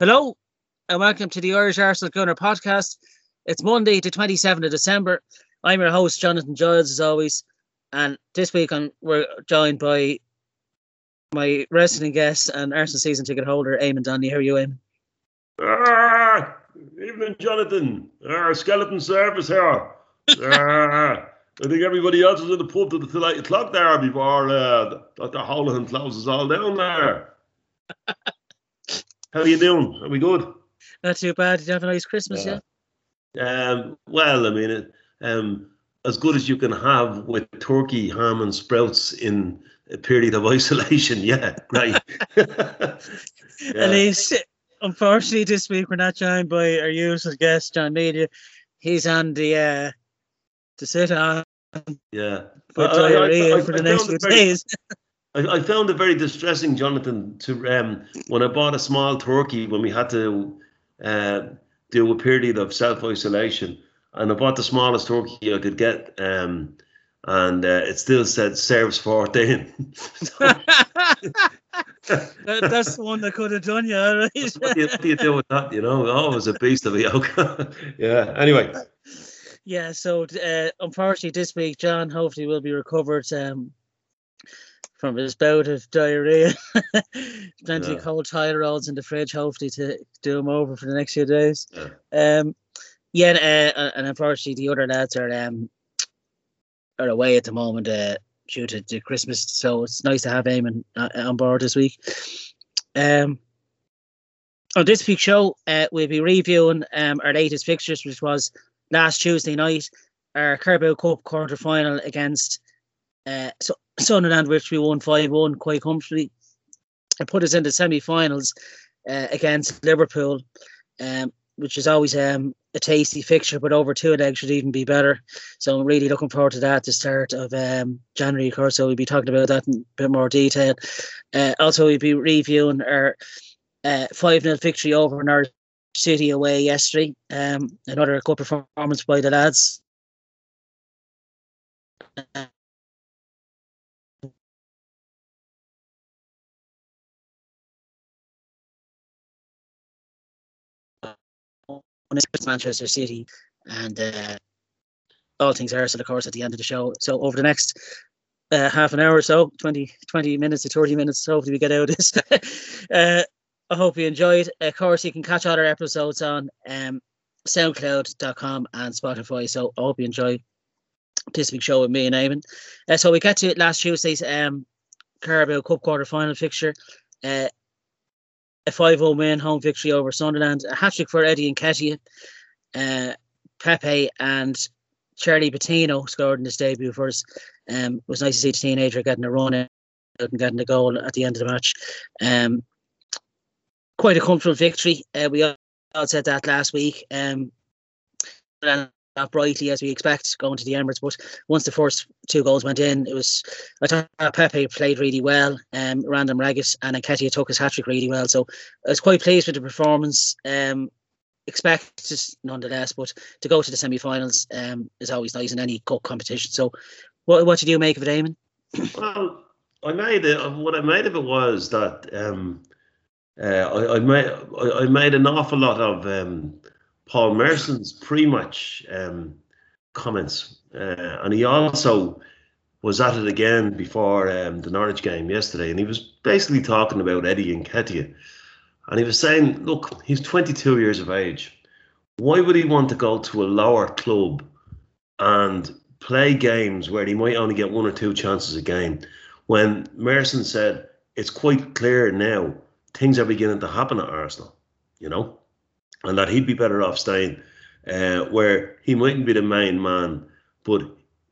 Hello, and welcome to the Irish Arsenal Gunner podcast. It's Monday, the 27th of December. I'm your host, Jonathan Giles, as always. And this week I'm, we're joined by my resident guest and Arsenal season ticket holder, Eamonn Donnelly. How are you, Eamonn? Ah, evening, Jonathan. Ah, skeleton service here. ah, I think everybody else is in the pub till 8 o'clock there before uh, Dr. Holohan closes all down there. How are you doing? Are we good? Not too bad. Did you have a nice Christmas, yeah? Um, well, I mean, it, um, as good as you can have with turkey, ham, and sprouts in a period of isolation. Yeah, great. At least, unfortunately, this week we're not joined by our usual guest, John Melia. He's on the uh, to sit on Yeah. for I- I- I- for the next few days. I, I found it very distressing, Jonathan, to um, when I bought a small turkey when we had to uh, do a period of self isolation, and I bought the smallest turkey I could get, um, and uh, it still said serves fourteen. That- that's the one that could have done you, all right? what, do you, what do you do with that? You know, always a beast of a yoke. yeah. Anyway, Yeah, so uh, unfortunately this week John hopefully will be recovered um, from his bout of diarrhea. Plenty Yeah. of cold Tylerols in the fridge, hopefully to do him over for the next few days. Yeah. Um, yeah, uh, and unfortunately the other lads are um, are away at the moment uh, due to, to Christmas, so it's nice to have Eamonn uh, on board this week. Um, on this week's show, uh, we'll be reviewing um, our latest fixtures, which was last Tuesday night, our Carabao Cup quarter final against uh, Su- Sunderland, which we won 5 1 quite comfortably. It put us in the semi finals uh, against Liverpool, um, which is always um, a tasty fixture, but over two legs should even be better. So I'm really looking forward to that, the start of um, January, of course. So we'll be talking about that in a bit more detail. Uh, also, we'll be reviewing our uh, 5 0 victory over Norwich City away yesterday. Um, another good performance by the lads. Uh, Manchester City and uh, all things Arsenal, of course, at the end of the show. So over the next uh, half an hour or so, 20, 20 minutes to 30 minutes, hopefully we get out of this. uh, I hope you enjoyed. Of course, you can catch all our episodes on um, soundcloud.com and Spotify. So I hope you enjoy this week's show with me and Eamonn. Uh, so we get to last Tuesday's um, Carabao Cup quarter final fixture. Uh, a 5 0 win, home victory over Sunderland. A hat trick for Eddie Nketiah. Uh, Pepe and Charlie Patino scored in his debut for us. Um, it was nice to see the teenager getting a run and getting a goal at the end of the match. Um, quite a comfortable victory. Uh, we all all said that last week. Um, and not brightly as we expect going to the Emirates, but once the first two goals went in, it was I thought Pepe played really well. Um, Random Raggett and Nketiah took his hat trick really well. So I was quite pleased with the performance. Um, expected nonetheless, but to go to the semi-finals um, is always nice in any cup competition. So, what what did you make of it, Eamonn? well, I made it. What I made of it was that um, uh, I, I made I, I made an awful lot of um, Paul Merson's pre-match um, comments, uh, and he also was at it again before um, the Norwich game yesterday, and he was basically talking about Eddie Nketiah, and he was saying, look, he's 22 years of age. Why would he want to go to a lower club and play games where he might only get one or two chances a game? When Merson said it's quite clear now things are beginning to happen at Arsenal, you know, and that he'd be better off staying uh, where he mightn't be the main man, but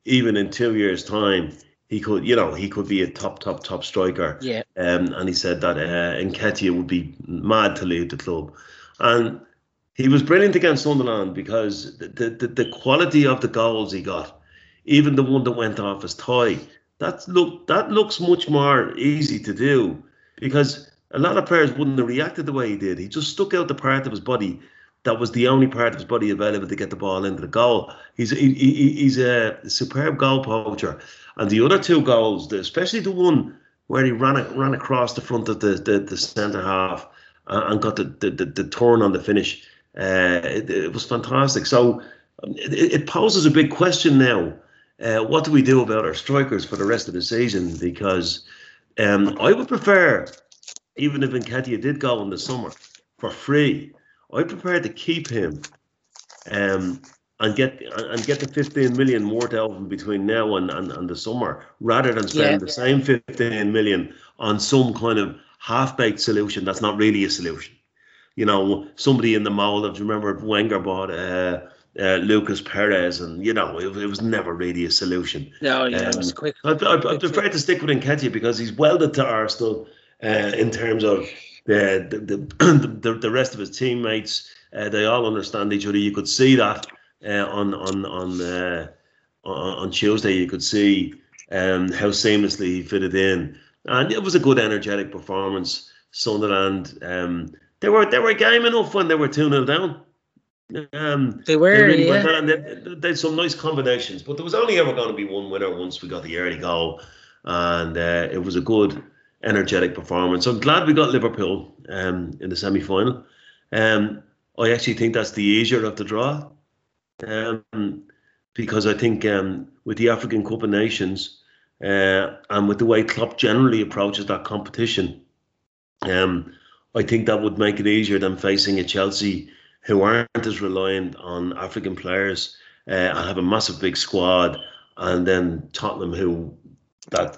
even in two years' time, he could, you know, he could be a top, top, top striker. Yeah, Um, and he said that uh, Nketiah would be mad to leave the club. And he was brilliant against Sunderland because the, the, the quality of the goals he got, even the one that went off his tie, that look that looks much more easy to do because a lot of players wouldn't have reacted the way he did. He just stuck out the part of his body that was the only part of his body available to get the ball into the goal. He's he, he, he's a superb goal poacher, and the other two goals, especially the one where he ran ran across the front of the the, the centre half and got the, the, the, the turn on the finish. Uh, it, it, was fantastic. So um, it, it, poses a big question now. Uh, what do we do about our strikers for the rest of the season? Because um, I would prefer, even if Nketiah did go in the summer for free, I prefer to keep him um, and get and get the 15 million worth out of him between now and, and, and the summer rather than spend yeah. the same 15 million on some kind of half-baked solution that's not really a solution. You know, somebody in the mold of, do you remember Wenger bought uh, uh, Lucas Perez, and you know, it, it, was never really a solution. No, yeah, um, it was um, quick. I, I, I prefer to stick with Nketiah because he's welded to Arsenal uh, in terms of the the, the, the, the rest of his teammates. Uh, they all understand each other. You could see that uh, on on on uh, on Tuesday. You could see um, how seamlessly he fitted in, and it was a good, energetic performance. Sunderland, um, they were they were game enough when they were two 0 down. Um, they were, they really yeah. and they, they, had some nice combinations, but there was only ever going to be one winner once we got the early goal, and uh, it was a good, energetic performance. So I'm glad we got Liverpool um, in the semi final. Um, I actually think that's the easier of the draw, um, because I think um, with the African Cup of Nations uh, and with the way Klopp generally approaches that competition, um, I think that would make it easier than facing a Chelsea who aren't as reliant on African players uh, and have a massive big squad, and then Tottenham who that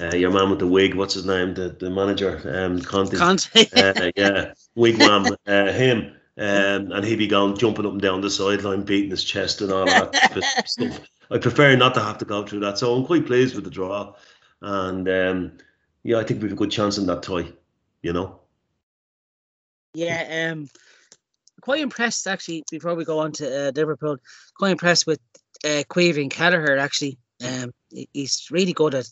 uh, your man with the wig, what's his name, the, the manager, um, Conte. Conte. uh, yeah, wigwam, uh, him. Um, and he'd be going jumping up and down the sideline, beating his chest and all that stuff. I prefer not to have to go through that, so I'm quite pleased with the draw, and um, yeah, I think we've a good chance in that tie. You know. Yeah, um, quite impressed actually. Before we go on to uh, Liverpool, quite impressed with uh, Caoimhín and Kelleher. Actually, um, he's really good at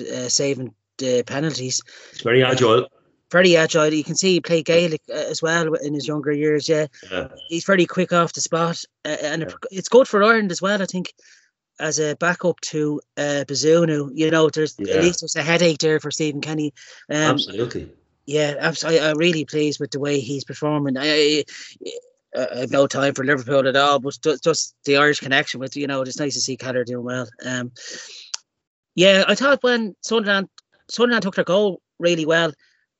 uh, saving the penalties. He's very agile. Uh, very agile. You can see he played Gaelic uh, as well in his younger years. Yeah, yeah. he's very quick off the spot, uh, and yeah. it's good for Ireland as well. I think as a backup to uh, Bazunu, you know, there's yeah. at least there's a headache there for Stephen Kenny. Um, Absolutely yeah, absolutely. I'm really pleased with the way he's performing. I, I, I have no time for Liverpool at all, but just, just the Irish connection with you know, it's nice to see Kelleher doing well. Um, yeah, I thought when Sunderland Sunderland took their goal really well,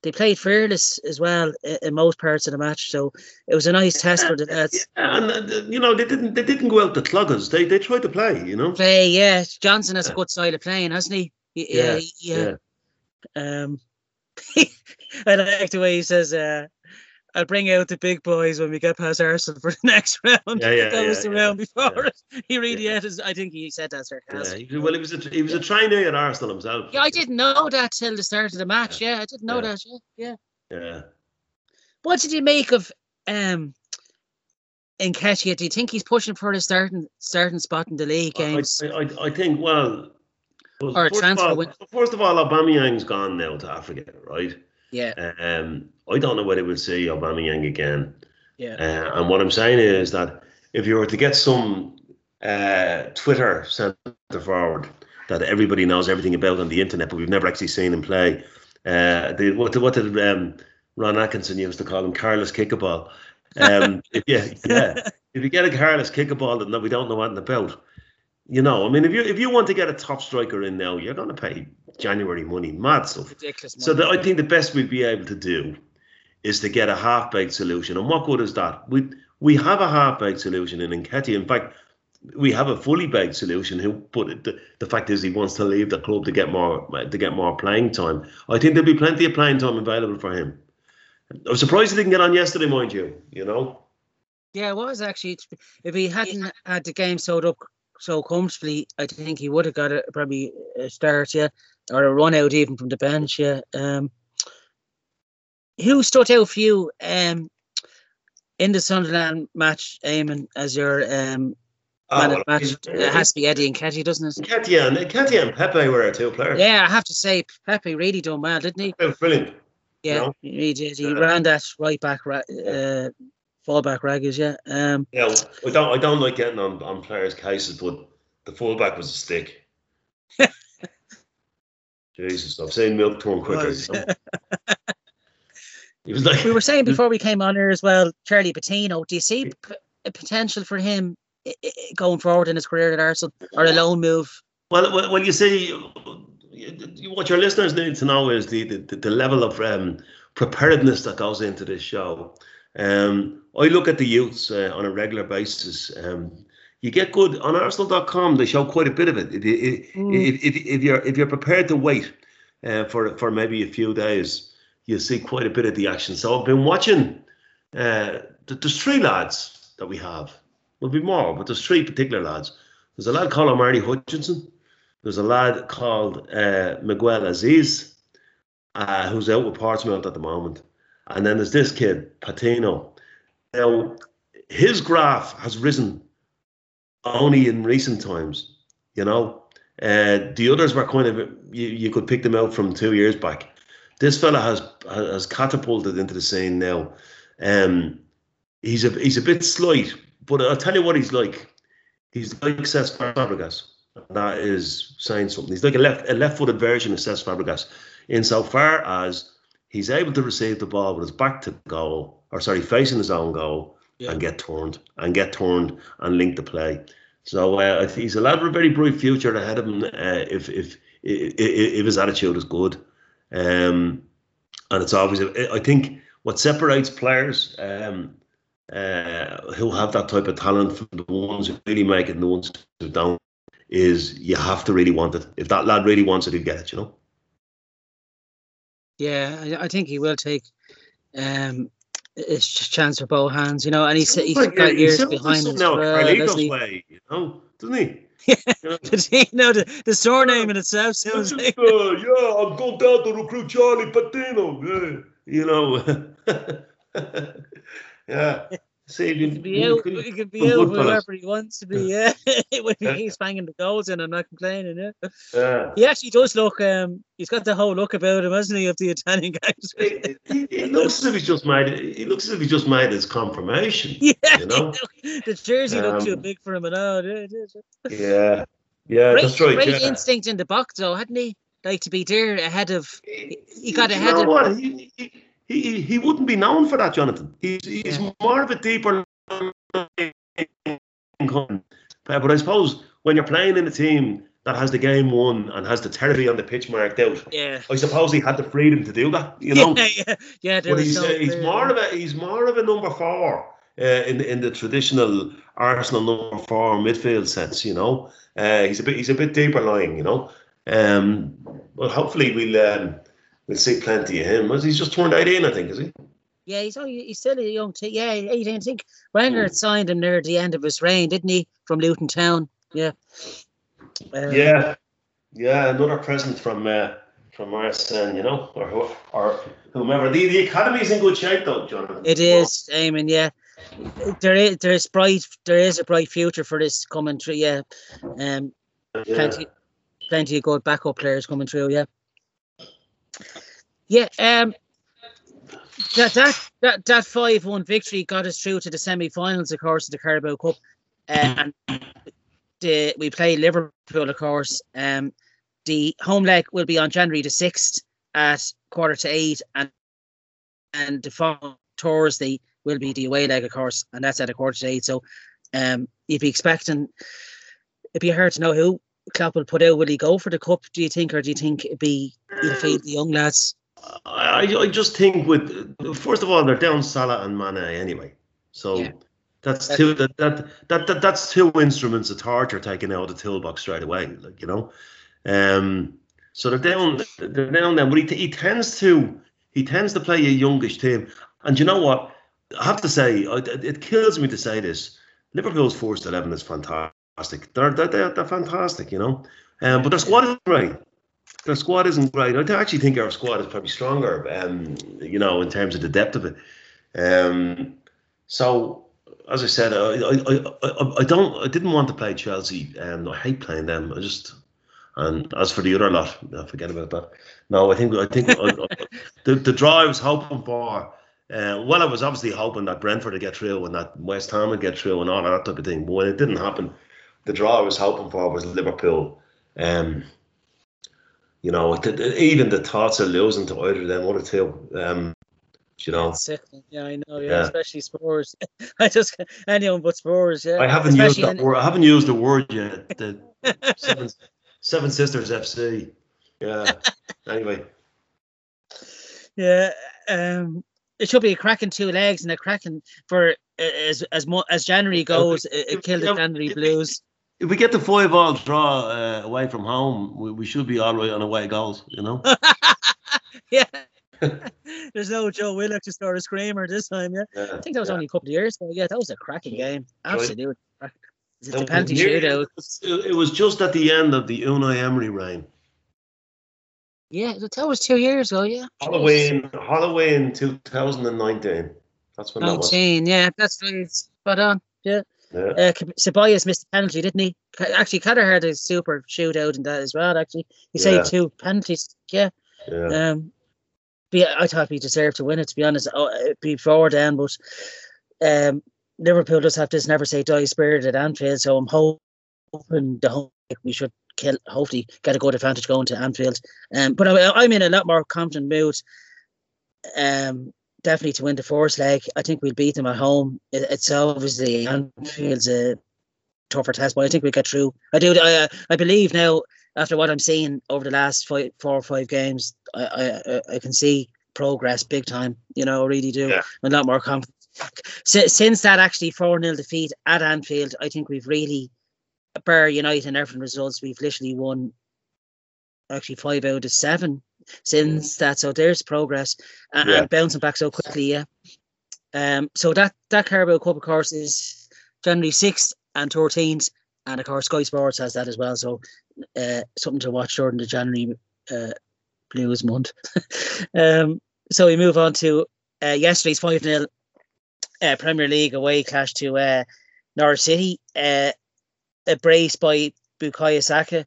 they played fearless as well in, most parts of the match. So it was a nice test for the lads. Yeah, and uh, you know they didn't they didn't go out to clog us. They they tried to play. You know, play. Yeah, Johnson has a good side of playing, hasn't he? Yeah, yeah. yeah. Um, I like the way he says, uh, I'll bring out the big boys when we get past Arsenal for the next round. Yeah, yeah, that yeah, was the yeah, round before yeah. He really yeah. His, I think he said that sarcasm. Yeah, well, he was a he was a trainee at Arsenal himself. Yeah, I didn't know that till the start of the match. Yeah, I didn't know that. Yeah, yeah. Yeah. What did you make of um Nketiah? Do you think he's pushing for a starting starting spot in the league games? I, I, I think well. well or first transfer. Of all, first of all, Aubameyang's gone now to Africa, right? Yeah. Um, I don't know whether we'll see Aubameyang again. Yeah. Uh, and what I'm saying is that if you were to get some uh, Twitter centre forward that everybody knows everything about on the internet, but we've never actually seen him play, uh, the, what, what did um, Ron Atkinson used to call him? Carlos Kickaball. Um, if you, yeah, if you get a careless kickaball that we don't know anything about, you know, I mean, if you if you want to get a top striker in now, you're going to pay January money, mad stuff. Ridiculous money. So the, I think the best we'd be able to do is to get a half baked solution. And what good is that? We we have a half baked solution in Nketiah. In fact, we have a fully baked solution. Who put the, the fact is he wants to leave the club to get more to get more playing time. I think there'll be plenty of playing time available for him. I was surprised he didn't get on yesterday, mind you. You know. Yeah, it was actually. If he hadn't had the game sewed up so comfortably, I think he would have got a, probably a start, yeah, or a run out even from the bench, yeah. Um, who stood out for you um, in the Sunderland match, Eamonn, as your um, oh, man well, match? It, has to be Eddie Nketiah, doesn't it? Nketiah and, Nketiah and Pepe were our two players. Yeah, I have to say, Pepe really done well, didn't he? brilliant. Yeah, know? he did. He ran that right back, uh, fullback raggers, yeah. Um, yeah, I don't, I don't like getting on, on players' cases, but the fullback was a stick. Jesus, I've seen milk turn quicker. He was like we were saying before we came on here as well, Charlie Patino. Do you see p- a potential for him going forward in his career at Arsenal or a loan move? Well, well, you see, what your listeners need to know is the the, the level of um, preparedness that goes into this show. Um, I look at the youths uh, on a regular basis. Um, you get good on Arsenal.com. They show quite a bit of it. If, if, if, if, if you're if you're prepared to wait uh, for for maybe a few days, you'll see quite a bit of the action. So I've been watching. Uh, th- there's three lads that we have. There'll be more, but there's three particular lads. There's a lad called Omari Hutchinson. There's a lad called uh, Miguel Azeez, uh, who's out with Portsmouth at the moment. And then there's this kid, Patino. Now, his graph has risen only in recent times, you know. Uh, the others were kind of, you, you could pick them out from two years back. This fella has has catapulted into the scene now. Um, he's a he's a bit slight, but I'll tell you what he's like. He's like Cesc Fabregas. That is saying something. He's like a left a left-footed version of Cesc Fabregas, insofar as he's able to receive the ball with his back to goal, or sorry, facing his own goal, Yeah. and get turned and get turned and link the play. So uh, I think he's a lad with a very bright future ahead of him uh, if, if if if his attitude is good. Um, and it's always I think what separates players um, uh, who have that type of talent from the ones who really make it and the ones who don't is you have to really want it. If that lad really wants it, he'll get it. You know. Yeah, I, think he will take um, his chance for both hands, you know, and he's, he's Like, got years behind him. something out of Well, Carlito's doesn't he? way, you know, doesn't he? Yeah. You know? But you know, the, the surname in itself Yeah, sounds just, like uh, yeah, I'm going down to recruit Charlie Patino. Yeah, you know. yeah. See, he could be out, he could be out with whoever he wants to be. Yeah, when he's banging the goals in, I'm not complaining. Yeah, Yeah. he actually does look. Um, he's got the whole look about him, hasn't he, of the Italian guys? He, looks as if he's just made. He looks as if he just made his confirmation. yeah, You know? the jersey looked too Um, big for him and all. Yeah, yeah, yeah. Great, that's right. great yeah. instinct in the box, though, hadn't he? Like to be there ahead of. he got You ahead know of- what? He, he, he, he wouldn't be known for that, Jonathan. He's, he's Yeah. more of a deeper. But I suppose when you're playing in a team that has the game won and has the territory on the pitch marked out, Yeah. I suppose he had the freedom to do that. You know, yeah, yeah, yeah. But he's, uh, he's more of a he's more of a number four uh, in in the traditional Arsenal number four midfield sense. You know, uh, he's a bit he's a bit deeper lying. You know, um, well, hopefully we'll um, we'll see plenty of him. As he's just turned eighteen, I think, is he? Yeah, he's only, he's still a young team. Yeah, 18. I think Wenger had signed him near the end of his reign, didn't he? From Luton Town. Yeah. Um, Yeah, yeah, another present from uh, from Arsene, you know, or who- or whomever. The the academy's in good shape though, Jonathan. It is, Eamonn. Yeah, there is there is bright there is a bright future for this coming through. Yeah, um, Yeah. plenty plenty of good backup players coming through. Yeah, yeah. Um, that that that that five one victory got us through to the semi-finals, of course, of the Carabao Cup, and the, we play Liverpool, of course. Um, the home leg will be on January the sixth at quarter to eight, and and the following Thursday will be the away leg, of course, and that's at a quarter to eight. So, um, you'd be expecting. It'd be hard to know who Klopp will put out. Will he go for the cup? Do you think, or do you think it'd be the young lads? I, I just think with first of all they're down Salah and Mane anyway, so Yeah. that's two that, that that that that's two instruments of torture taken out of the toolbox straight away, like you know. Um, so they're down they're down there, but he, he tends to he tends to play a youngish team, and you know what? I have to say it it kills me to say this. Liverpool's first eleven is fantastic. They're they're, they're, they're fantastic, you know. Um, but their squad is great their squad isn't great. I actually think our squad is probably stronger, um, you know, in terms of the depth of it. Um, so, as I said, I, I, I, I don't, I didn't want to play Chelsea, and I hate playing them. I just, and as for the other lot, I forget about that. No, I think, I think the the draw I was hoping for. Uh, well, I was obviously hoping that Brentford would get through and that West Ham would get through and all that type of thing. But when it didn't happen, the draw I was hoping for was Liverpool. Um, you know, even the thoughts of losing to either of them, one or two, um, You know, sickening. Yeah, I know. Yeah, Yeah. especially Spurs. I just anyone but Spurs. Yeah, I haven't used Especially that in- word. I haven't used the word yet. The Seven, Seven Sisters FC. Yeah. Anyway, Yeah, um, it should be a cracking two legs and a cracking for as as mo- as January goes. It, it killed the January Blues. If we get the five all draw uh, away from home, we, we should be all right on away goals. You know. yeah. There's no Joe Willock to score a screamer this time. Yeah, Yeah. I think that was yeah. only a couple of years ago. Yeah, that was a cracking game. Absolutely. cracking. Is it the was penalty nearly- shootout? It was, it was just at the end of the Unai Emery reign. Yeah, that was two years ago. Yeah. Halloween, Halloween 2019. That's when that was. 19, yeah, that's right. Spot on. Yeah. Yeah. Uh, Ceballos missed the penalty, didn't he? Actually, Catter had a super shootout in that as well. Actually, he Yeah. saved two penalties. Yeah. Yeah. Um, but yeah, I thought we deserved to win it. To be honest, oh, it'd be forward then, but um, Liverpool does have this never say die spirit at Anfield, so I'm hoping the home we should kill, hopefully get a good advantage going to Anfield. Um, but I, I'm in a lot more confident mood. Um, definitely to win the first leg. I think we'll beat them at home. It, it's obviously Anfield's a tougher test, but I think we'll get through. I do. I uh, I believe now after what I'm seeing over the last five, four or five games, I I, I- can see progress big time. You know, I really do. Yeah. A lot more confidence. Since, since that actually 4 0 defeat at Anfield, I think we've really, bar United and everything results, we've literally won actually five out of seven since that. So there's progress and, Yeah. and bouncing back so quickly. Yeah. Um. So that that Carabao Cup, of course, is January sixth and thirteenth, and of course Sky Sports has that as well. So, uh, something to watch during the January uh, Blues month. um. So we move on to uh, yesterday's five 0 uh, Premier League away clash to uh, Norwich City. Uh, a brace by Bukayo Saka.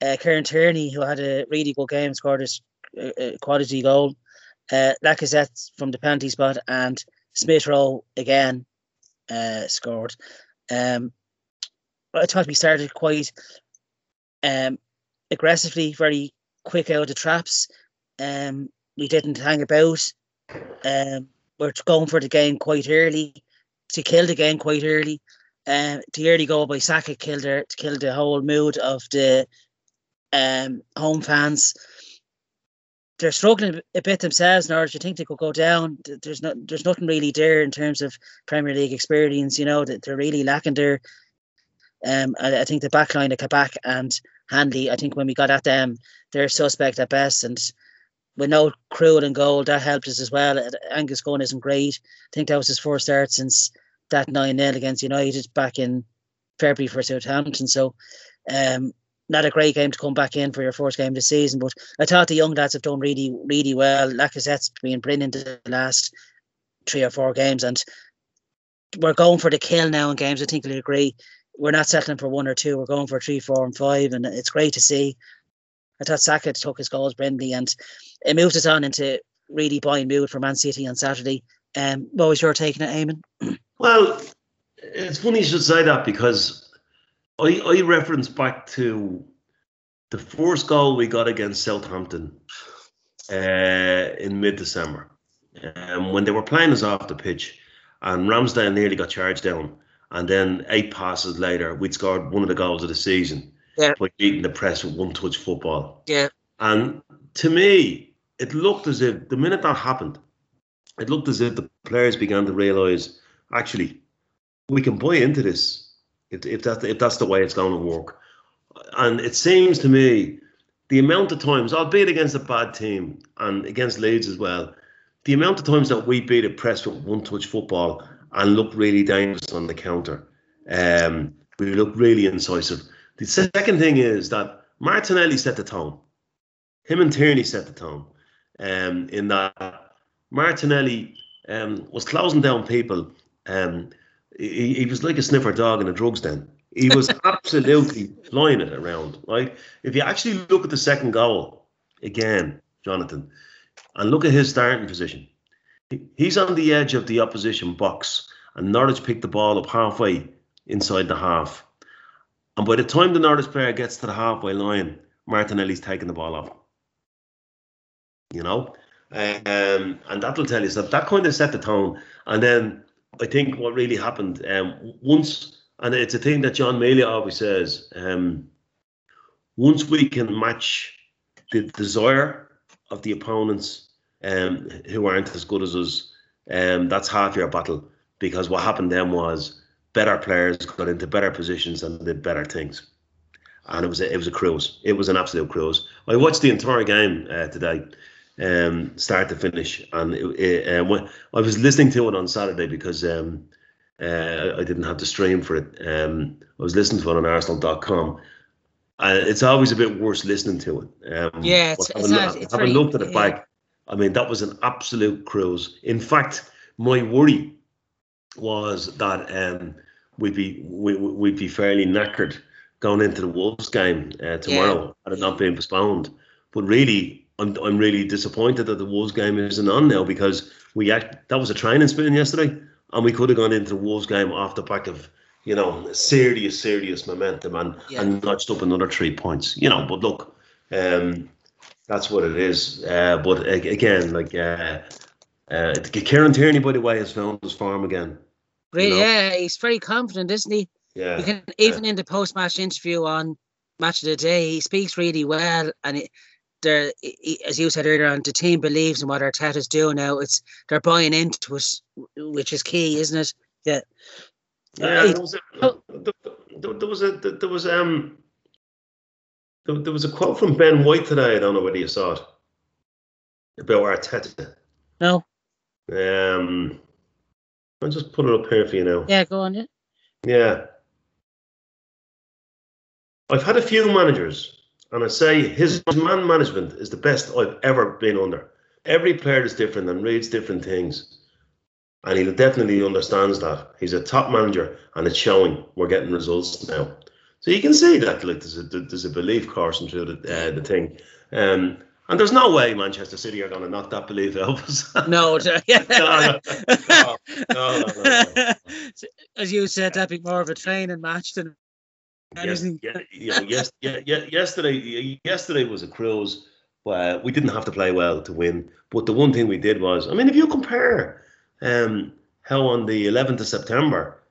Uh, Kieran Tierney, who had a really good game, scored a, s- a- a quality goal. Uh, Lacazette from the penalty spot and Smith Rowe again uh, scored. Um, I thought we started quite um, aggressively, very quick out of traps. Um, we didn't hang about. Um, we're going for the game quite early to kill the game quite early. Uh, the early goal by Saka killed her to kill the whole mood of the um, home fans. They're struggling a bit themselves, Norwich. You think they could go down? There's not, there's nothing really there in terms of Premier League experience. You know that they're really lacking there. Um, I, I think the back line of Kabak and Hanley. I think when we got at them, they're suspect at best, and with no Krul and goal, that helped us as well. Uh, Angus Gunn isn't great. I think that was his first start since that 9 0 against United back in February for Southampton. So, um, not a great game to come back in for your first game of the season. But I thought the young lads have done really, really well. Lacazette's been brilliant in the last three or four games, and we're going for the kill now in games. I think you'll agree. We're not settling for one or two. We're going for three, four, and five, and it's great to see. I thought Saka took his goals brilliantly, and it moved us on into really buying mood for Man City on Saturday. Um, what was your take on it, Eamonn? Well, it's funny you should say that because I, I reference back to the first goal we got against Southampton uh, in mid December um, when they were playing us off the pitch and Ramsdale nearly got charged down. And then eight passes later, we'd scored one of the goals of the season Yeah. by beating the press with one touch football. Yeah. And to me, it looked as if the minute that happened, it looked as if the players began to realise actually we can buy into this if, if that if that's the way it's going to work. And it seems to me the amount of times, albeit against a bad team and against Leeds as well, the amount of times that we beat a press with one touch football and look really dangerous on the counter. Um, we look really incisive. The second thing is that Martinelli set the tone. Him and Tierney set the tone. Um, in that Martinelli um, was closing down people. Um, he, he was like a sniffer dog in a drugs den. He was absolutely flying it around, right? If you actually look at the second goal again, Jonathan, and look at his starting position, he's on the edge of the opposition box, and Norwich picked the ball up halfway inside the half. And by the time the Norwich player gets to the halfway line, Martinelli's taking the ball off. You know, Um, and that'll tell you that that kind of set the tone. And then I think what really happened um, once, and it's a thing that John Melia always says, um, once we can match the desire of the opponents um, who aren't as good as us, um, that's half your battle. Because what happened then was better players got into better positions and did better things. And it was a, it was a cruise. It was an absolute cruise. I watched the entire game uh, today, um, start to finish, and it, uh, when, I was listening to it on Saturday because um, uh, I didn't have to stream for it. Um, I was listening to it on Arsenal.com. Uh, it's always a bit worse listening to it. Um, Yeah, it's- it's having, not- it's having very- looked at it yeah. back, I mean that was an absolute cruise. In fact, my worry was that um, we'd be we, we'd be fairly knackered going into the Wolves game uh, tomorrow had it not been postponed. But really, I'm I'm really disappointed that the Wolves game isn't on now because we act, that was a training spin yesterday, and we could have gone into the Wolves game off the back of you know serious serious momentum and Yeah. and notched up another three points. You know, but look, um, that's what it is. Uh, but again, like. Uh, uh, Kieran Tierney, by the way, has found his form again. Really, know? yeah, he's very confident, isn't he? Yeah. You can even in the post-match interview on Match of the Day, he speaks really well, and it, there, he- as you said earlier on, the team believes in what Arteta's doing now. It's they're buying into it, which is key, isn't it? Yeah. Yeah, there was a, there, was a there was um there, there was a quote from Ben White today. I don't know whether you saw it about Arteta. No. Um, I'll just put it up here for you now. Yeah, go on. Yeah. Yeah. I've had a few managers, and I say his man management is the best I've ever been under. Every player is different and reads different things. And he definitely understands that. He's a top manager, and it's showing. We're getting results now. So you can see that like there's a there's a belief coursing through the uh, the thing. Um, and there's no way Manchester City are going to knock that belief out of us. No, yeah. No, no, no, no, no. As you said, that'd be more of a training match than Yes, yeah, you know, yes, yeah, yeah, yesterday, yesterday was a cruise. Uh, we didn't have to play well to win, but the one thing we did was, I mean, if you compare um, how on the 11th of September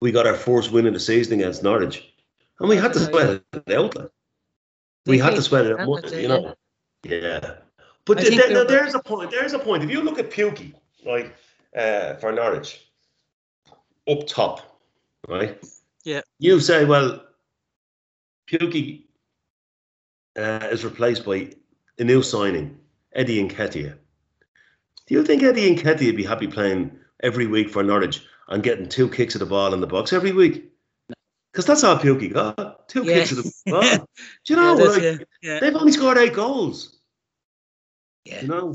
we got our first win of the season against Norwich, and we had to sweat it out. We had to sweat it out, That's you know. Yeah, but I th- th- there's a point. There's a point. If you look at Pukki, right, uh, for Norwich, up top, right. Yeah. You say, well, Pukki uh, is replaced by a new signing, Eddie Nketiah. Do you think Eddie Nketiah would be happy playing every week for Norwich and getting two kicks of the ball in the box every week? Because that's all Pukki got. Two Yeah. kicks of the ball. Do you know, yeah, like, yeah, yeah. they've only scored eight goals. Yeah. You know,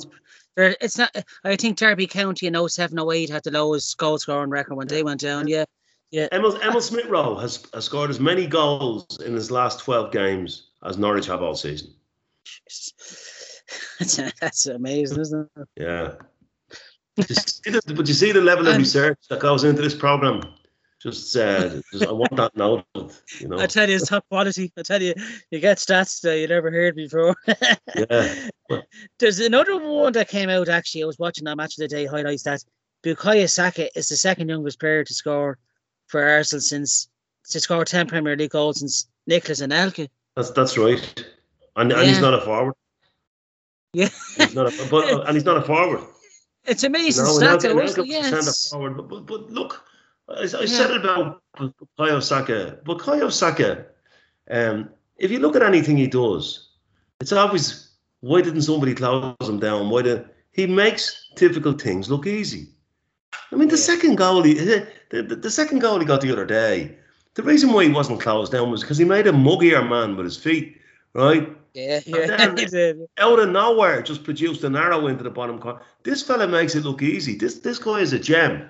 There- It's not. I think Derby County in 07 08 had the lowest goal scoring record when they went down. Yeah, Emile, Emile Smith Rowe has, has scored as many goals in his last 12 games as Norwich have all season. that's, that's amazing, isn't it? Yeah. But you see the- but you see the level of Um, research that goes into this program. Just, uh, just I want that noted. You know. I tell you, it's top quality. I tell you, you get stats that you never heard before. Yeah. There's another one that came out actually. I was watching that match of the day highlights that Bukayo Saka is the second youngest player to score for Arsenal since to score 10 Premier League goals since Nicolas Anelka. That's that's right. And, and he's not a forward. Yeah. He's not a, but, and he's not a forward. It's amazing No, stats. Was- Anelka yeah, forward. But, but, but look, I, I said it about Bukayo Saka. Bukayo Saka, um, if you look at anything he does, it's always why didn't somebody close him down? Why did he makes difficult things look easy? I mean, the Yeah. second goal he the, the, the second goal he got the other day, the reason why he wasn't closed down was because he made a muggier man with his feet, right? Yeah, yeah. he did. out of nowhere just produced an arrow into the bottom corner. This fella makes it look easy. This this guy is a gem,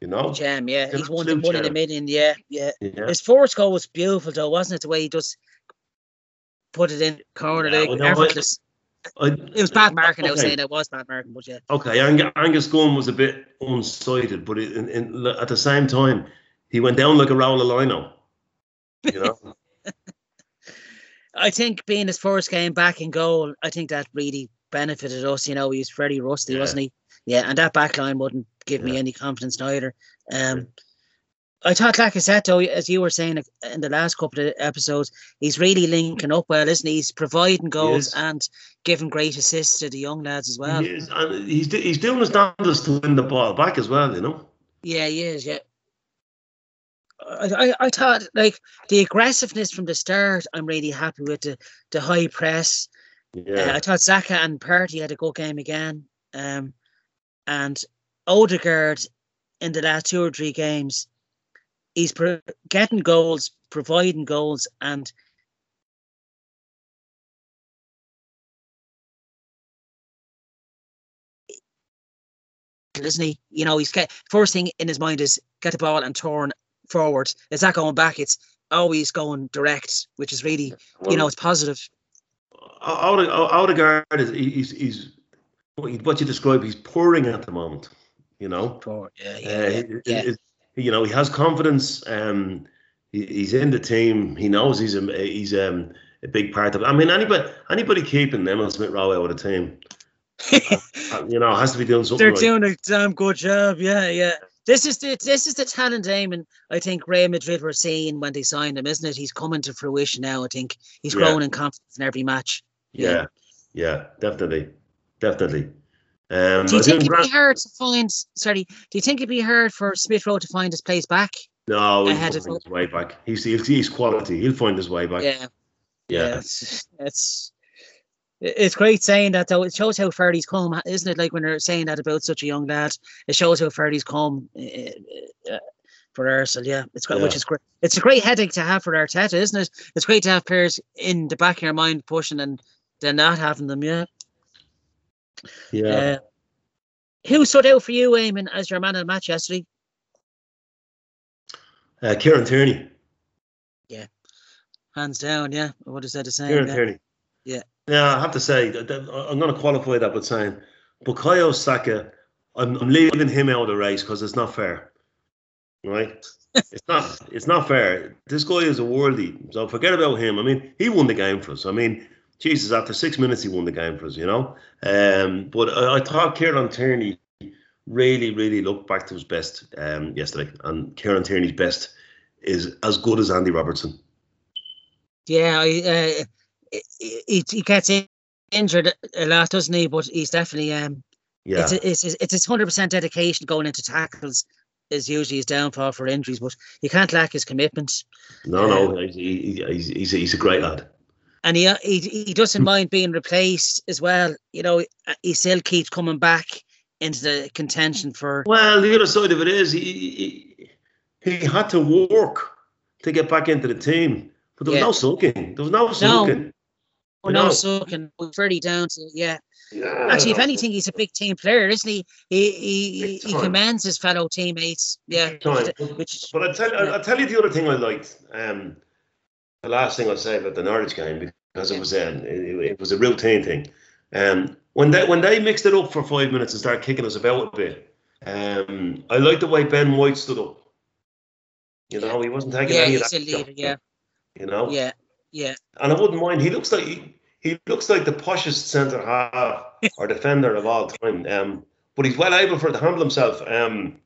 you know. Gem, yeah. An He's one, one in a million, yeah, yeah. Yeah. His first goal was beautiful though, wasn't it? The way he just put it in corner, Yeah, like, well, no, I- It was bad marking. I was saying it was bad marking, but yeah. Okay, Ang- Angus Gunn was a bit unsighted, but it, in, in, at the same time, he went down like a roll of lino. You know, I think being his first game back in goal, I think that really benefited us. You know, he was very rusty, Yeah. wasn't he? Yeah, and that back line wouldn't give me any confidence neither. Um, I thought Lacazette, though, as you were saying in the last couple of episodes, he's really linking up well, isn't he? He's providing goals is. and giving great assists to the young lads as well. He is, and he's he's doing his damnedest to win the ball back as well. You know. Yeah, he is. Yeah. I, I, I thought like the aggressiveness from the start. I'm really happy with the the high press. Uh, Yeah. I thought Saka and Partey had a good game again. Um, and Odegaard in the last two or three games, he's pro- getting goals, providing goals, and isn't he? You know, he's get first thing in his mind is get the ball and turn forward. It's not going back. It's always going direct, which is really, you know, it's positive. Ode- Odegaard is he's he's what you describe. He's pouring at the moment. You know. Forward. Yeah, Uh, yeah, yeah. it- yeah. it- you know, he has confidence. Um, he, he's in the team. He knows he's a he's um, a big part of. it. I mean, anybody anybody keeping Emile Smith Rowe out of the team, uh, you know, has to be doing something They're right. doing a damn good job. Yeah, yeah. This is the this is the talent Damon I think Real Madrid were seeing when they signed him, isn't it? He's coming to fruition now. I think he's Yeah. growing in confidence in every match. yeah, yeah, definitely, definitely. Um, Do you think it'd be hard to find? Sorry, do you think it'd be hard for Smith Rowe to find his place back? no, he'll ahead of find his way back. He's, he's he's quality. He'll find his way back. Yeah, yeah. yeah. It's, it's it's great saying that though. It shows how far he's come, isn't it? Like when they're saying that about such a young lad, it shows how far he's come uh, uh, for Arsenal. Yeah, it's great, which is great. It's a great headache to have for Arteta, isn't it? It's great to have players in the back of your mind pushing and then not having them. Yeah. Yeah. Uh, who stood out for you, Eamonn, as your man of the match yesterday? Uh, Kieran Tierney. Yeah. Hands down, yeah. I would have said the same. Kieran yeah. Tierney. Yeah. Yeah, I have to say, I'm going to qualify that by saying, Bukayo Saka, I'm, I'm leaving him out of the race because it's not fair. Right? it's not. It's not fair. This guy is a worldie, so forget about him. I mean, he won the game for us. I mean, Jesus, after six minutes, he won the game for us. You know. Um, but I, I thought Kieran Tierney really, really looked back to his best um, yesterday, and Kieran Tierney's best is as good as Andy Robertson. Yeah, I, uh, he, he gets injured a lot, doesn't he? But he's definitely um, Yeah. it's it's it's his hundred percent dedication going into tackles is usually his downfall for injuries, but you can't lack his commitment. No, no, he's, he, he's, he's, he's a great lad. And he, uh, he he doesn't mind being replaced as well. You know, he still keeps coming back into the contention for. Well, the other side of it is he, he, he had to work to get back into the team, but there was Yeah. no sulking. There was no sulking. Oh, You no, know. sucking very down to yeah. Yeah, Actually, if anything, he's a big team player, isn't he? He he, he, Big he time. commands his fellow teammates. Yeah, time. which But I tell, I, I tell you the other thing I liked. Um, the last thing I'll say about the Norwich game because it was um, it, it was a routine thing. Um, when they when they mixed it up for five minutes and started kicking us about a bit, um, I liked the way Ben White stood up. You know, he wasn't taking yeah, any of a that. leader. stuff, Yeah, You know. yeah, yeah. And I wouldn't mind. He looks like he, he looks like the poshest centre half or defender of all time. Um, but he's well able for to handle himself. Um,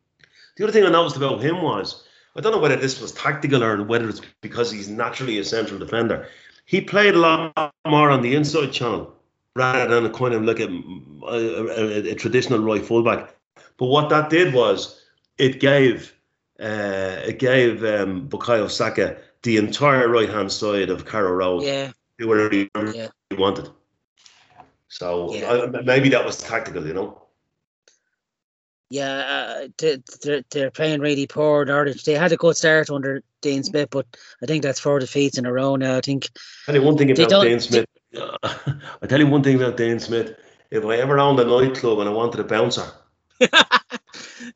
the other thing I noticed about him was I don't know whether this was tactical or whether it's because he's naturally a central defender. He played a lot more on the inside channel rather than a kind of like a, a, a, a traditional right fullback. But what that did was it gave uh, it gave um, Bukayo Saka the entire right hand side of Carrow Road Yeah, do whatever he Yeah. wanted. So Yeah. I, maybe that was tactical, you know. Yeah. Uh, they, they're, they're playing really poor. Norwich. They had a good start under Dean Smith, but I think that's four defeats in a row now. I think. I tell you one thing about Dane Smith. I tell you one thing about Dane Smith. If I ever owned a nightclub and I wanted a bouncer,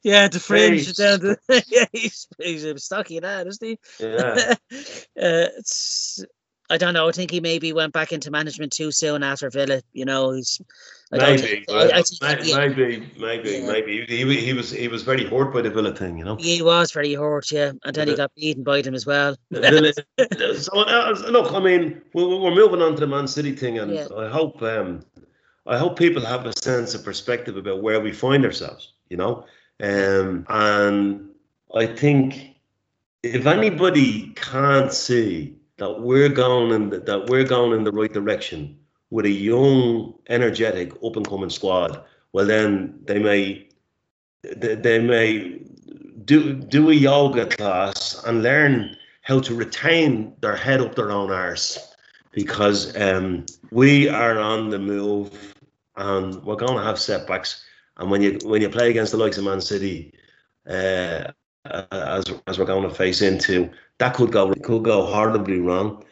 yeah, the fringe down the, yeah, he's, he's a stocky lad, isn't he? yeah, uh, it's, I don't know. I think he maybe went back into management too soon after Villa. You know, he's I maybe, I- I think- yeah. maybe, maybe, Yeah. maybe. He, he, was he was very hurt by the Villa thing, you know. He was very hurt, yeah, and then he got beaten by them as well. Villa- so look, I mean, we're, we're moving on to the Man City thing, and Yeah. I hope um, I hope people have a sense of perspective about where we find ourselves, you know. Um, and I think if anybody can't see that we're going in the, that we're going in the right direction with a young, energetic, up and coming squad, well then they may they, they may do do a yoga class and learn how to retain their head up their own arse because um, we are on the move and we're going to have setbacks. And when you when you play against the likes of Man City, uh, as as we're going to face into, that could go could go horribly wrong.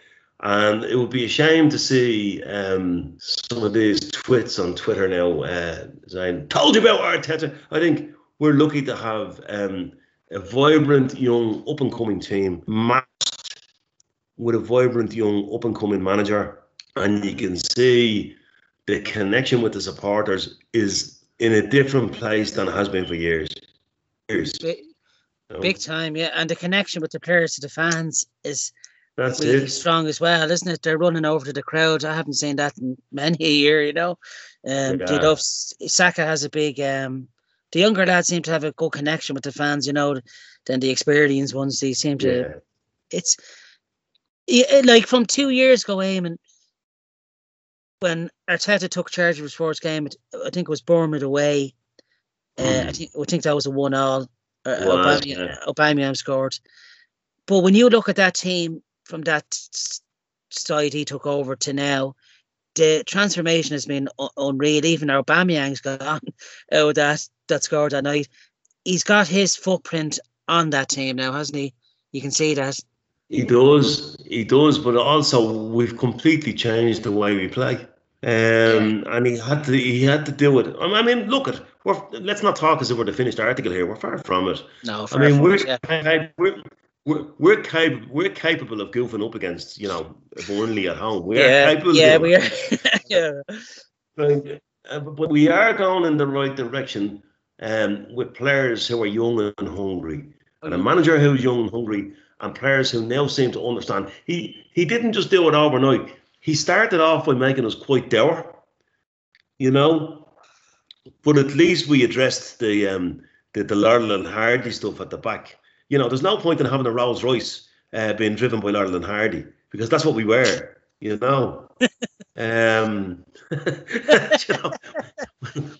And it would be a shame to see um, some of these twits on Twitter now uh, saying, "Told you about Arteta." I think we're lucky to have um, a vibrant young up and coming team matched with a vibrant young up and coming manager, and you can see the connection with the supporters is in a different place than it has been for years. Years. Big, big time, yeah. And the connection with the players to the fans is That's really it. strong as well, isn't it? They're running over to the crowd. I haven't seen that in many a year, you know. Um, Yeah. you know, Saka has a big. Um, the younger lads seem to have a good connection with the fans, you know, than the experienced ones. They seem to. Yeah. It's yeah, like from two years ago, Eamonn, when Arteta took charge of his first game, I think it was Bournemouth away. Uh, I Hmm. think I think that was a one all. Uh, Aubameyang. Aubameyang scored. But when you look at that team from that side he took over to now, the transformation has been unreal. Even Aubameyang's gone oh, that that scored that night. He's got his footprint on that team now, hasn't he? You can see that. He does, he does, but also we've completely changed the way we play. Um, and he had to, he had to do it. I mean, look at, we're, let's not talk as if we're the finished article here. We're far from it. No, I mean, from we're, it, yeah. we're, we're, we're capable, we're capable of goofing up against, you know, Burnley at home. We are yeah, capable. yeah, of we are. yeah, Like, uh, but we are going in the right direction um, with players who are young and hungry, and a manager who's young and hungry, and players who now seem to understand. He he didn't just do it overnight. He started off by making us quite dour, you know. But at least we addressed the um, the, the Laurel and Hardy stuff at the back. You know, there's no point in having a Rolls Royce uh, being driven by Laurel and Hardy because that's what we were. You know. Um, you know,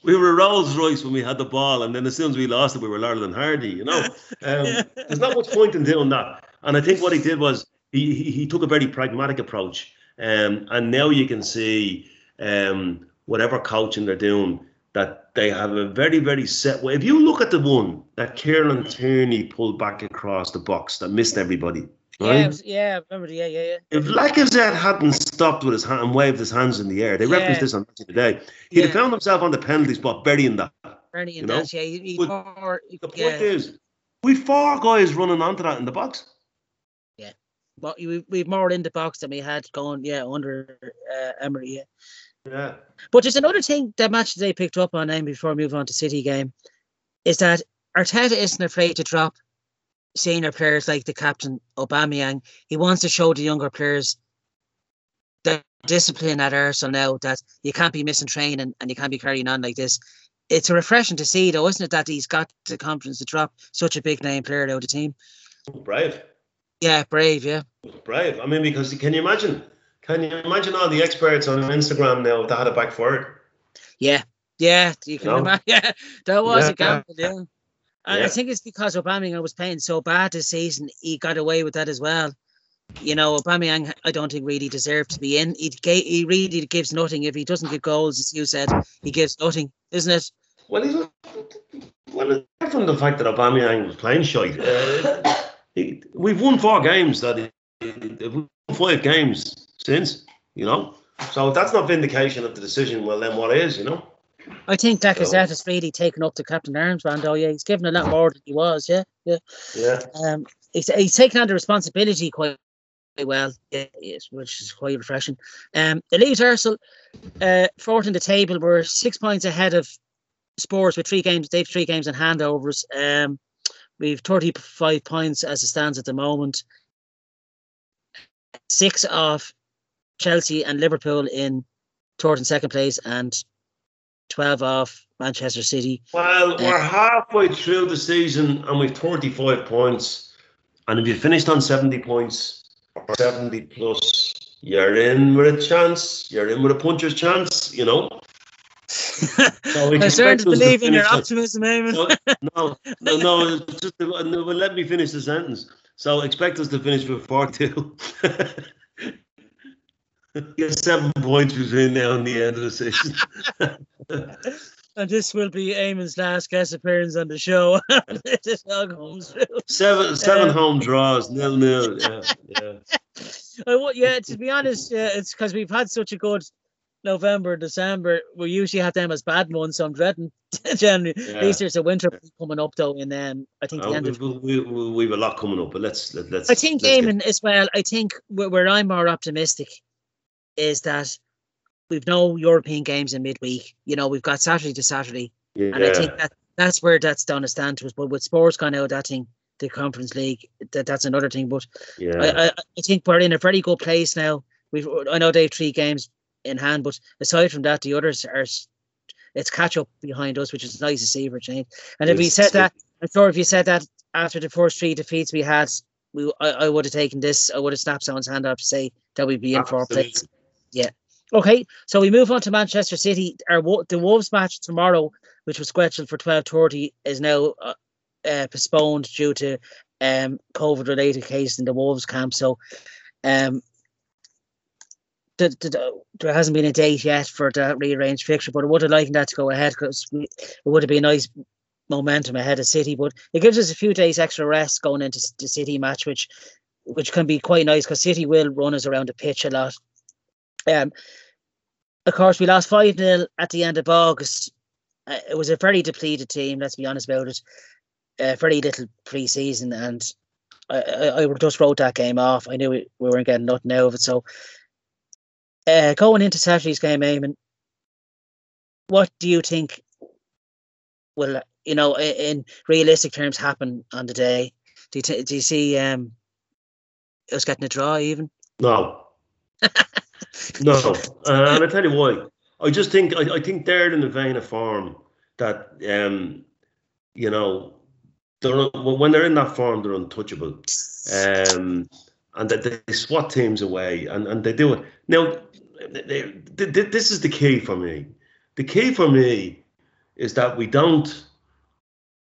we were Rolls Royce when we had the ball, and then as soon as we lost it, we were Laurel and Hardy. You know, um, there's not much point in doing that. And I think what he did was he he, he took a very pragmatic approach, um, and now you can see um, whatever coaching they're doing that they have a very very set way. If you look at the one that Kieran Tierney pulled back across the box that missed everybody, yeah, right? it was- yeah. I Remember? Yeah, yeah, yeah. If Lacazette hadn't stopped with his hand and waved his hands in the air, they Yeah. referenced this on Match of he'd have found himself on the penalty spot burying that. Bernie You and know? that, yeah. He, he But more, The point is, we four guys running onto that in the box. But we we've more in the box than we had going, yeah, under uh, Emery. Yeah. Yeah. But there's another thing that match they picked up on then before we move on to City game, is that Arteta isn't afraid to drop senior players like the captain Aubameyang. He wants to show the younger players the discipline at Arsenal now that you can't be missing training and you can't be carrying on like this. It's refreshing to see, though, isn't it, that he's got the confidence to drop such a big name player out of the team. Brave. Yeah, brave, yeah. Brave. I mean, because can you imagine? Can you imagine all the experts on Instagram now that had it back forward? Yeah, yeah, you can No. imagine. Yeah, that was Yeah. a gamble. Yeah. And I think it's because Aubameyang was playing so bad this season, he got away with that as well. You know, Aubameyang, I don't think really deserved to be in. He gave, he really gives nothing. If he doesn't give goals, as you said, he gives nothing, isn't it? Well, he's well, apart from the fact that Aubameyang was playing shite, uh, we've won four games. That won five games since, you know. So if that's not vindication of the decision. Well, then what is, you know? I think So- Lacazette has really taken up the captain armband. Oh yeah, he's given a lot more than he was. Yeah, yeah. Yeah. Um, he's, he's taken on the responsibility quite well, yeah, yes, which is quite refreshing. Um, the leaves Arsenal, uh, fourth in the table, we're six points ahead of Spurs with three games. They've three games in handovers. Um, we've thirty-five points as it stands at the moment. Six of Chelsea and Liverpool in third and second place, and 12 off Manchester City. Well, Uh, we're halfway through the season and we've 35 points. And if you finished on 70 points or 70 plus, you're in with a chance. You're in with a puncher's chance, you know. So we I'm starting to us believe in your on- optimism, Eamonn. no, no, no, no, just, no, let me finish the sentence. So expect us to finish with 4 2. Get seven points between now and the end of the season. And this will be Eamonn's last guest appearance on the show. this all comes through. Seven seven Uh, home draws, nil nil. Yeah, yeah. I, yeah, to be honest, uh, it's because we've had such a good November, December. We usually have them as bad months, so I'm dreading January. At least there's a winter coming up though, in um, I think the Uh, end of. we, we, we, we have a lot coming up, but let's let, let's. I think get- as well. I think where, where I'm more optimistic is that we've no European games in midweek. You know, we've got Saturday to Saturday, yeah, and I think that that's where that's done a stand to us. But with Spurs gone out, that thing, the Conference League, that that's another thing. But yeah. I, I, I think we're in a very good place now. We've I know they have three games in hand, but aside from that, the others are it's catch up behind us, which is nice to see for change. And if we said that, I'm sure if you said that after the first three defeats we had, we I, I would have taken this. I would have snapped someone's hand up to say that we'd be in for a place. Absolutely. Okay, so we move on to Manchester City. Our the Wolves match tomorrow, which was scheduled for twelve thirty, is now uh, uh, postponed due to um, COVID related case in the Wolves camp. So, um, the, the, the- there hasn't been a date yet for the rearranged fixture, but I would have liked that to go ahead because it would have been a nice momentum ahead of City. But it gives us a few days extra rest going into the City match, which which can be quite nice because City will run us around the pitch a lot. Um, of course, we lost 5 0 at the end of August. Uh, it was a very depleted team, let's be honest about it. Uh, very little pre season, and I, I, I just wrote that game off. I knew we, we weren't getting nothing out of it. So, uh, going into Saturday's game, Eamonn, what do you think will, you know, i- in realistic terms, happen on the day? Do you, t- do you see um, us getting a draw even? No. no. Uh, and I tell you why. I just think I, I think they're in the vein of form that um you know they're when they're in that form they're untouchable. Um and that they swat teams away and, and they do it. Now they, they, they, this is the key for me. The key for me is that we don't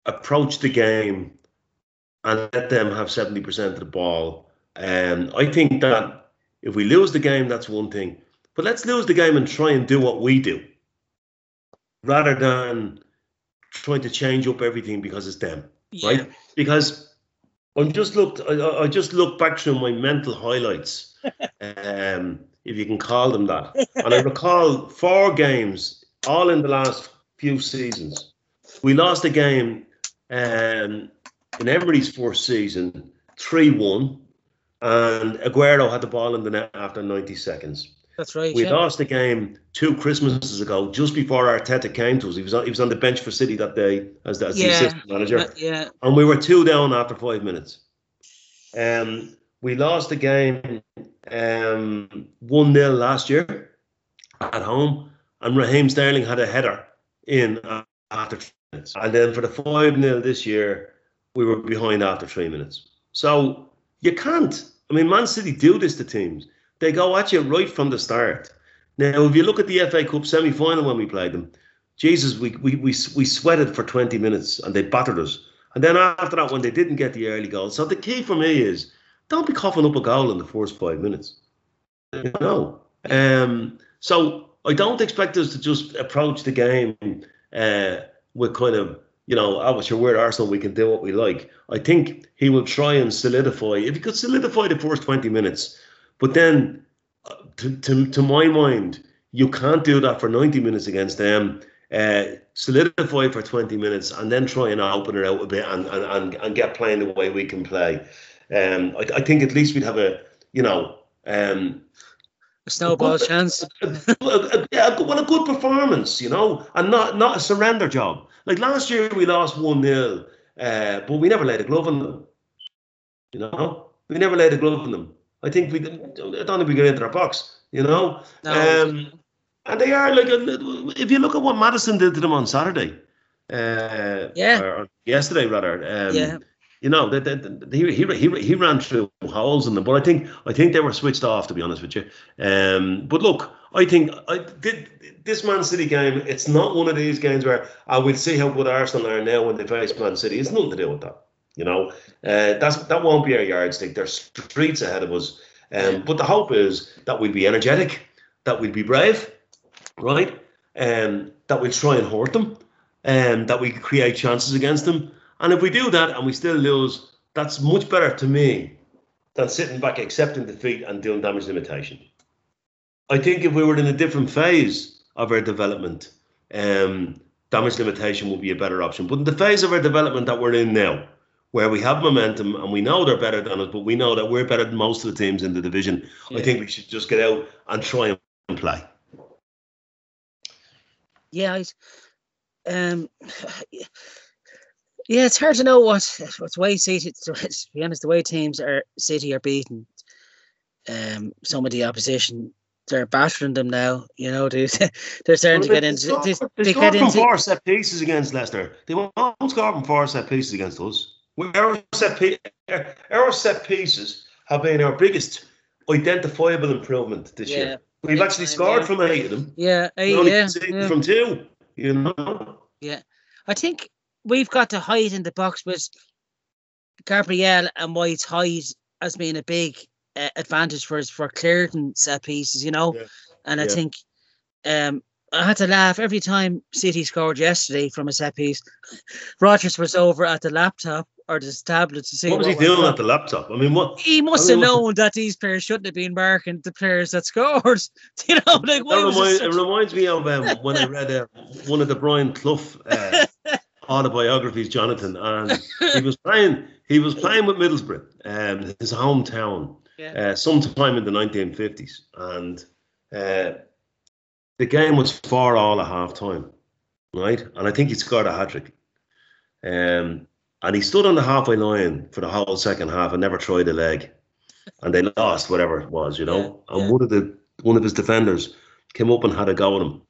approach the game and let them have 70% of the ball. And I think that if we lose the game, that's one thing. But let's lose the game and try and do what we do rather than trying to change up everything because it's them, right? Because I'm just looked, I- I, just looked back through my mental highlights, um, if you can call them that, and I recall four games, all in the last few seasons. We lost a game um, in Emery's first season, three-one, and Aguero had the ball in the net after 90 seconds. That's right. We yeah. lost the game two Christmases ago, just before Arteta came to us. He was on, he was on the bench for City that day as the, as the assistant manager, Uh, yeah, and we were two down after five minutes. Um, we lost the game um one 0 last year at home, and Raheem Sterling had a header in after three minutes, and then for the five 0 this year, we were behind after three minutes. So you can't. I mean, Man City do this to teams. They go at you right from the start. Now, if you look at the FA Cup semi final when we played them, Jesus, we, we, we, we sweated for 20 minutes and they battered us. And then after that, when they didn't get the early goal. So the key for me is don't be coughing up a goal in the first five minutes. You know? Um, so I don't expect us to just approach the game uh, with kind of, you know, oh, sure, we're Arsenal, we can do what we like. I think he will try and solidify, if he could solidify the first 20 minutes, but then uh, to, to, to my mind, you can't do that for 90 minutes against them. Uh, solidify for 20 minutes and then try and open it out a bit and, and, and, and get playing the way we can play. Um, I, I think at least we'd have a, you know, um, a snowball chance. a, a, yeah, a- well, a good performance, you know, and not not a surrender job. Like last year, we lost one 0 uh, but we never laid a glove on them. You know, we never laid a glove on them. I think we, didn't- I don't think we got into our box. You know, No. um, And they are like, if you look at what Maddison did to them on Saturday, uh, Yeah. or, or yesterday rather, um, Yeah. you know, that that- he, he he he ran through holes in them, but I think I think they were switched off to be honest with you. Um, but look, I think I did this Man City game. It's not one of these games where I will see how good Arsenal are now when they face Man City. It's nothing to do with that. You know, uh, that's that won't be our yardstick. There's streets ahead of us. Um, but the hope is that we'll be energetic, that we'll be brave, right? Um, that we'll try and hurt them, and that we create chances against them. And if we do that and we still lose, that's much better to me than sitting back, accepting defeat, and doing damage limitation. I think if we were in a different phase of our development, um, damage limitation would be a better option. But in the phase of our development that we're in now, where we have momentum and we know they're better than us, but we know that we're better than most of the teams in the division, I think we should just get out and try and play. Yeah, I, um, yeah, it's hard to know what what's way City. To be honest, the way teams are City are beaten, um, some of the opposition they're battering them now. You know, they they're starting to get into they, They they scored get from into four set pieces against Leicester. They won't score from four set pieces against us. Our set, our set pieces have been our biggest identifiable improvement this yeah year. We've actually scored yeah. from eight of them. yeah only yeah, yeah. from two. You know. Yeah, I think we've got to hide in the box with Gabriel and White's height as being a big uh, advantage for us for clearing set pieces, you know. And I think um, I had to laugh every time City scored yesterday from a set piece. Rodgers was over at the laptop or the tablet to see What was he doing on. at the laptop? I mean, what? He must have what- known that these players shouldn't have been marking the players that scored. you know, like why That was it remind, it reminds me of um, when I read uh, one of the Brian Clough uh, autobiographies, Jonathan, and he was playing. He was playing with Middlesbrough, um, his hometown, Yeah. uh, sometime in the 1950s, and uh, the game was far all at half time, right? And I think he scored a hat trick. Um, and he stood on the halfway line for the whole second half and never tried a leg, and they lost whatever it was, you know. Yeah, and yeah. one of the one of his defenders came up and had a go at him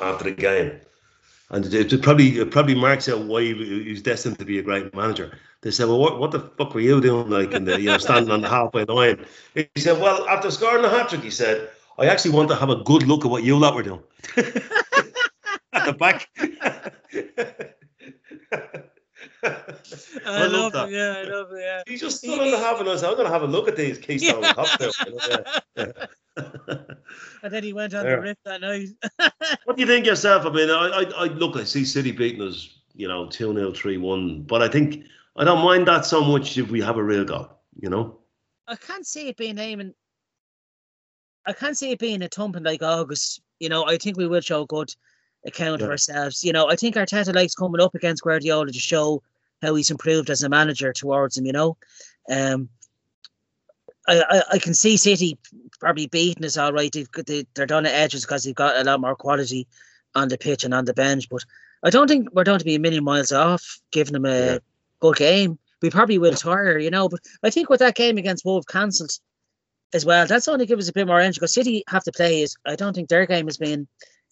after the game. And it, probably it probably marks out why he, was destined to be a great manager. They said, "Well, what, what the fuck were you doing, like, in the you know standing on the halfway line?" He said, "Well, after scoring a hat trick, he said, I actually want to have a good look at what you lot were doing at the back." I, love that. it. Yeah, I love it. Yeah. He just stood on the half and I said, "I'm going to have a look at these Keystone Yeah. cocktails." you know, yeah. And then he went on Yeah. the rip that night. What do you think yourself? I mean, I, I, I look, I see City beating us, you know, 2 0, 3 1. But I think I don't mind that so much if we have a real goal, you know? I can't see it being aiming. I can't see it being a thumping like August. You know, I think we will show good account of ourselves. You know, I think Arteta likes coming up against Guardiola to show how he's improved as a manager towards him. You know, um, I, I I can see City probably beating us all right. They've, they, they're done at edges because they've got a lot more quality on the pitch and on the bench. But I don't think we're going to be a million miles off giving them a Yeah. good game. We probably will tire, you know. But I think with that game against Wolves cancelled as well, that's only give us a bit more energy because City have to play. Is I don't think their game has been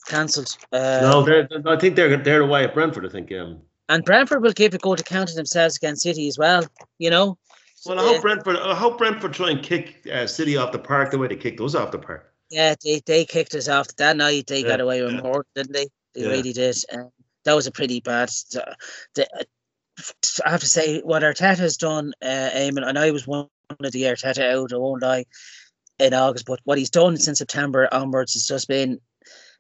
cancelled. Uh, no, they're, I think they're they're away at Brentford, I think. Um, and Brentford will give a good to of themselves against City as well. You know. well, I Uh, hope Brentford I hope Brentford try and kick uh, City off the park the way they kicked us off the park. Yeah, they, they kicked us off that night. They got away with yeah. more, didn't they? They Yeah. really did. Um, that was a pretty bad. uh, The, I have to say, what Arteta has done, uh, Eamonn, and I was one of the Arteta out, I won't lie, in August, but what he's done since September onwards has just been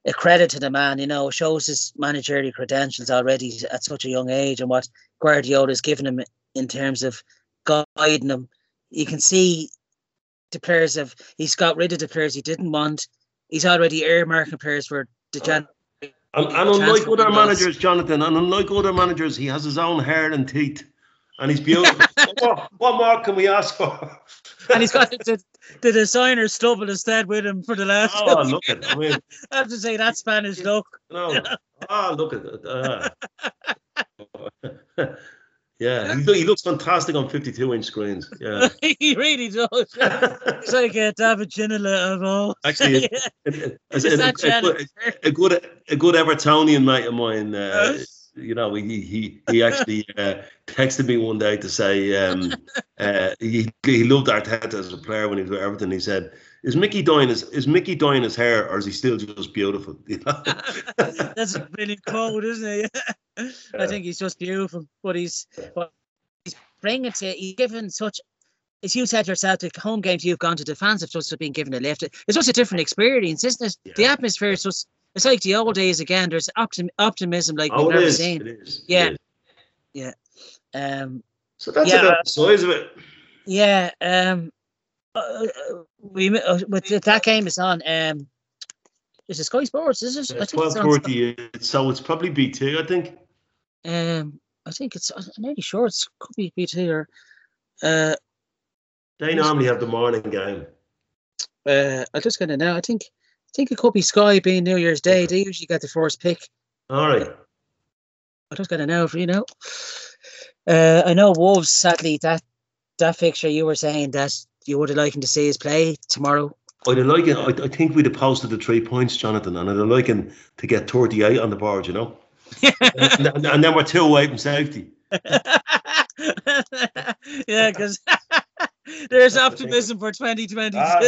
a credit to the man. You know, shows his managerial credentials already at such a young age and what Guardiola has given him in terms of guiding him. You can see the players have he's got rid of the players he didn't want. He's already earmarking players for the Jan. And, and unlike other managers, Jonathan, and unlike other managers, he has his own hair and teeth. And he's beautiful. what, what more can we ask for? and he's got the, the, designer stubble instead with him for the last. Oh, look at I mean, I have to say that Spanish look. no. Oh, look at it. Uh, Yeah, he, he looks fantastic on 52 inch screens. Yeah, he really does. He's like uh, David Ginola of all. Actually, Yeah. a, a, a, a, a, a good a good Evertonian mate of mine. Uh, you know, he he he actually uh, texted me one day to say um, uh, he he loved Arteta as a player when he was with Everton. He said, "Is Mickey dyeing his is Mickey dyeing his hair, or is he still just beautiful?" You know? That's a brilliant quote, isn't it? I think he's just beautiful, but he's but he's bringing to he's given such. As you said yourself, the home games you've gone to, the fans have just been given a lift. It's just a different experience, isn't it? The atmosphere is just. It's like the old days again. There's optim- optimism like oh, we've never is. seen. It is. it Yeah. Um, So that's Yeah. about the size of it. yeah. Um, uh, uh, we uh, with th- that game is on. Um, is it Sky Sports? Is it? I think Twelve it's on So it's probably BT. I think. Um, I think it's. I'm nearly sure it's could be BT or. Uh, They normally have the morning game. uh, I just gonna know. I think. I think it could be Sky being New Year's Day. They usually get the first pick. All right. I just got to know for you know. Uh, I know Wolves. Sadly, that that fixture you were saying that you would have liked him to see his play tomorrow. I'd have like it. I, I think we'd have posted the three points, Jonathan, and I'd have like him to get 38 on the board, you know? and, and- and then we're two away from safety. yeah, because there's optimism for 2022. Ah,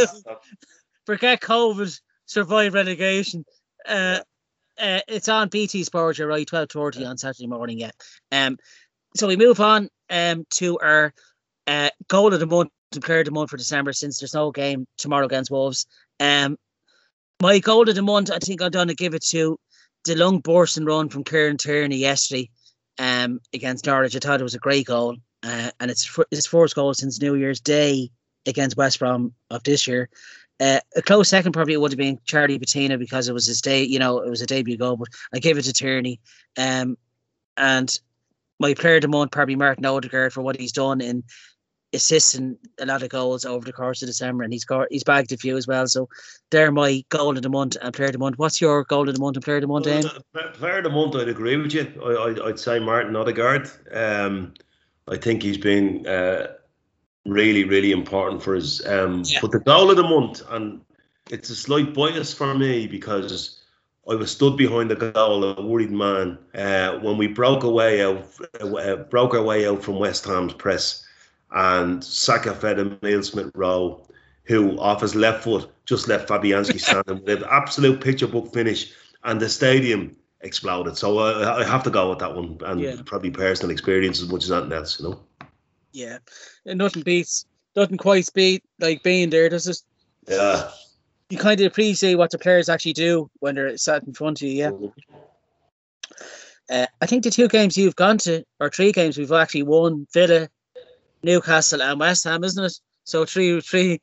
Forget COVID, survive relegation. Uh, uh, it's on BT Sports, you're right, 12.30 on Saturday morning, yeah. Um, so we move on um, to our uh, goal of the month, player of the month for December, since there's no game tomorrow against Wolves. Um, my goal of the month, I think I'm going to give it to the long Borson run from Kieran Tierney yesterday um, against Norwich. I thought it was a great goal, uh, and it's his first goal since New Year's Day against West Brom of this year. Uh, a close second probably would have been Charlie Patino because it was his day, you know, it was a debut goal, but I gave it to Tierney. Um, and my player of the month, probably Martin Odegaard, for what he's done in assisting a lot of goals over the course of December, and he's got he's bagged a few as well. So they're my goal of the month and player of the month. What's your goal of the month and player of the month? Well, Player of the month, I'd agree with you. I, I, I'd say Martin Odegaard. Um, I think he's been uh, really, really important for us. Um, Yeah. But the goal of the month, and it's a slight bias for me because I was stood behind the goal, a worried man, uh, when we broke away out, uh, broke our way out from West Ham's press, and Saka fed Emile Smith Rowe, who off his left foot just left Fabianski standing with an absolute picture book finish, and the stadium exploded. So I, I have to go with that one, and Yeah. probably personal experience as much as anything else, you know. Yeah, and nothing beats, nothing quite beat like being there. There's just Yeah. you kind of appreciate what the players actually do when they're sat in front of you. Yeah. Uh, I think the two games you've gone to, or three games we've actually won: Villa, Newcastle, and West Ham, isn't it? So three, three.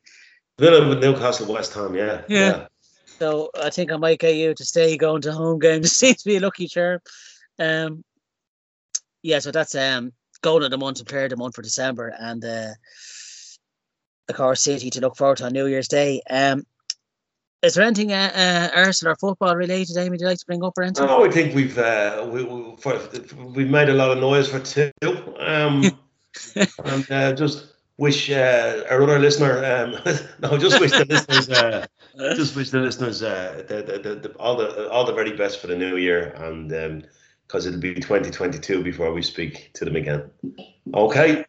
Villa Newcastle, West Ham, yeah. Yeah. So I think I might get you to stay going to home games. It seems to be a lucky charm. Um, yeah. So that's um goal of the month and player of the month for December, and uh, of course City to look forward to on New Year's Day. Um, is there anything uh, uh, Arsenal or football related, Amy? Would you like to bring up or anything? No, I think we've uh, we, we, for, we've made a lot of noise for two, um, and uh, just wish uh, our other listener, um, no, just wish the listeners, uh, just wish the listeners uh, the, the, the, the, all the all the very best for the new year, and because it'll be 2022 before we speak to them again. Okay.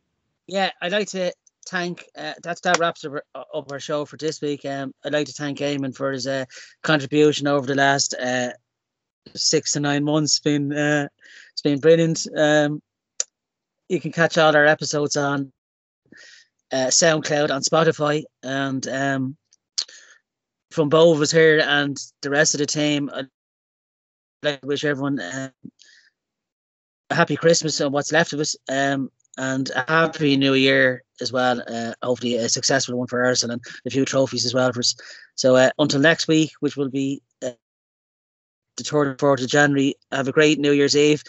Yeah, I'd like to thank. Uh, that's that wraps up, our- up our show for this week. Um, I'd like to thank Eamonn for his uh, contribution over the last uh, six to nine months. It's been uh, it's been brilliant. Um, you can catch all our episodes on uh, SoundCloud, on Spotify, and um, from both of us here and the rest of the team. I'd like wish everyone uh, a happy Christmas and what's left of us. Um, and a happy new year as well. Uh, hopefully a successful one for Arsenal and a few trophies as well for us. So uh, until next week, which will be uh, the third and fourth of January, have a great New Year's Eve.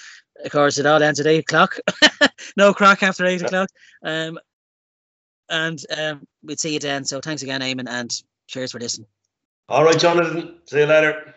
Of course, it all ends at eight o'clock. no crack after eight o'clock. Um, and um, we'd see you then. So thanks again, Eamonn, and cheers for listening. All right, Jonathan. See you later.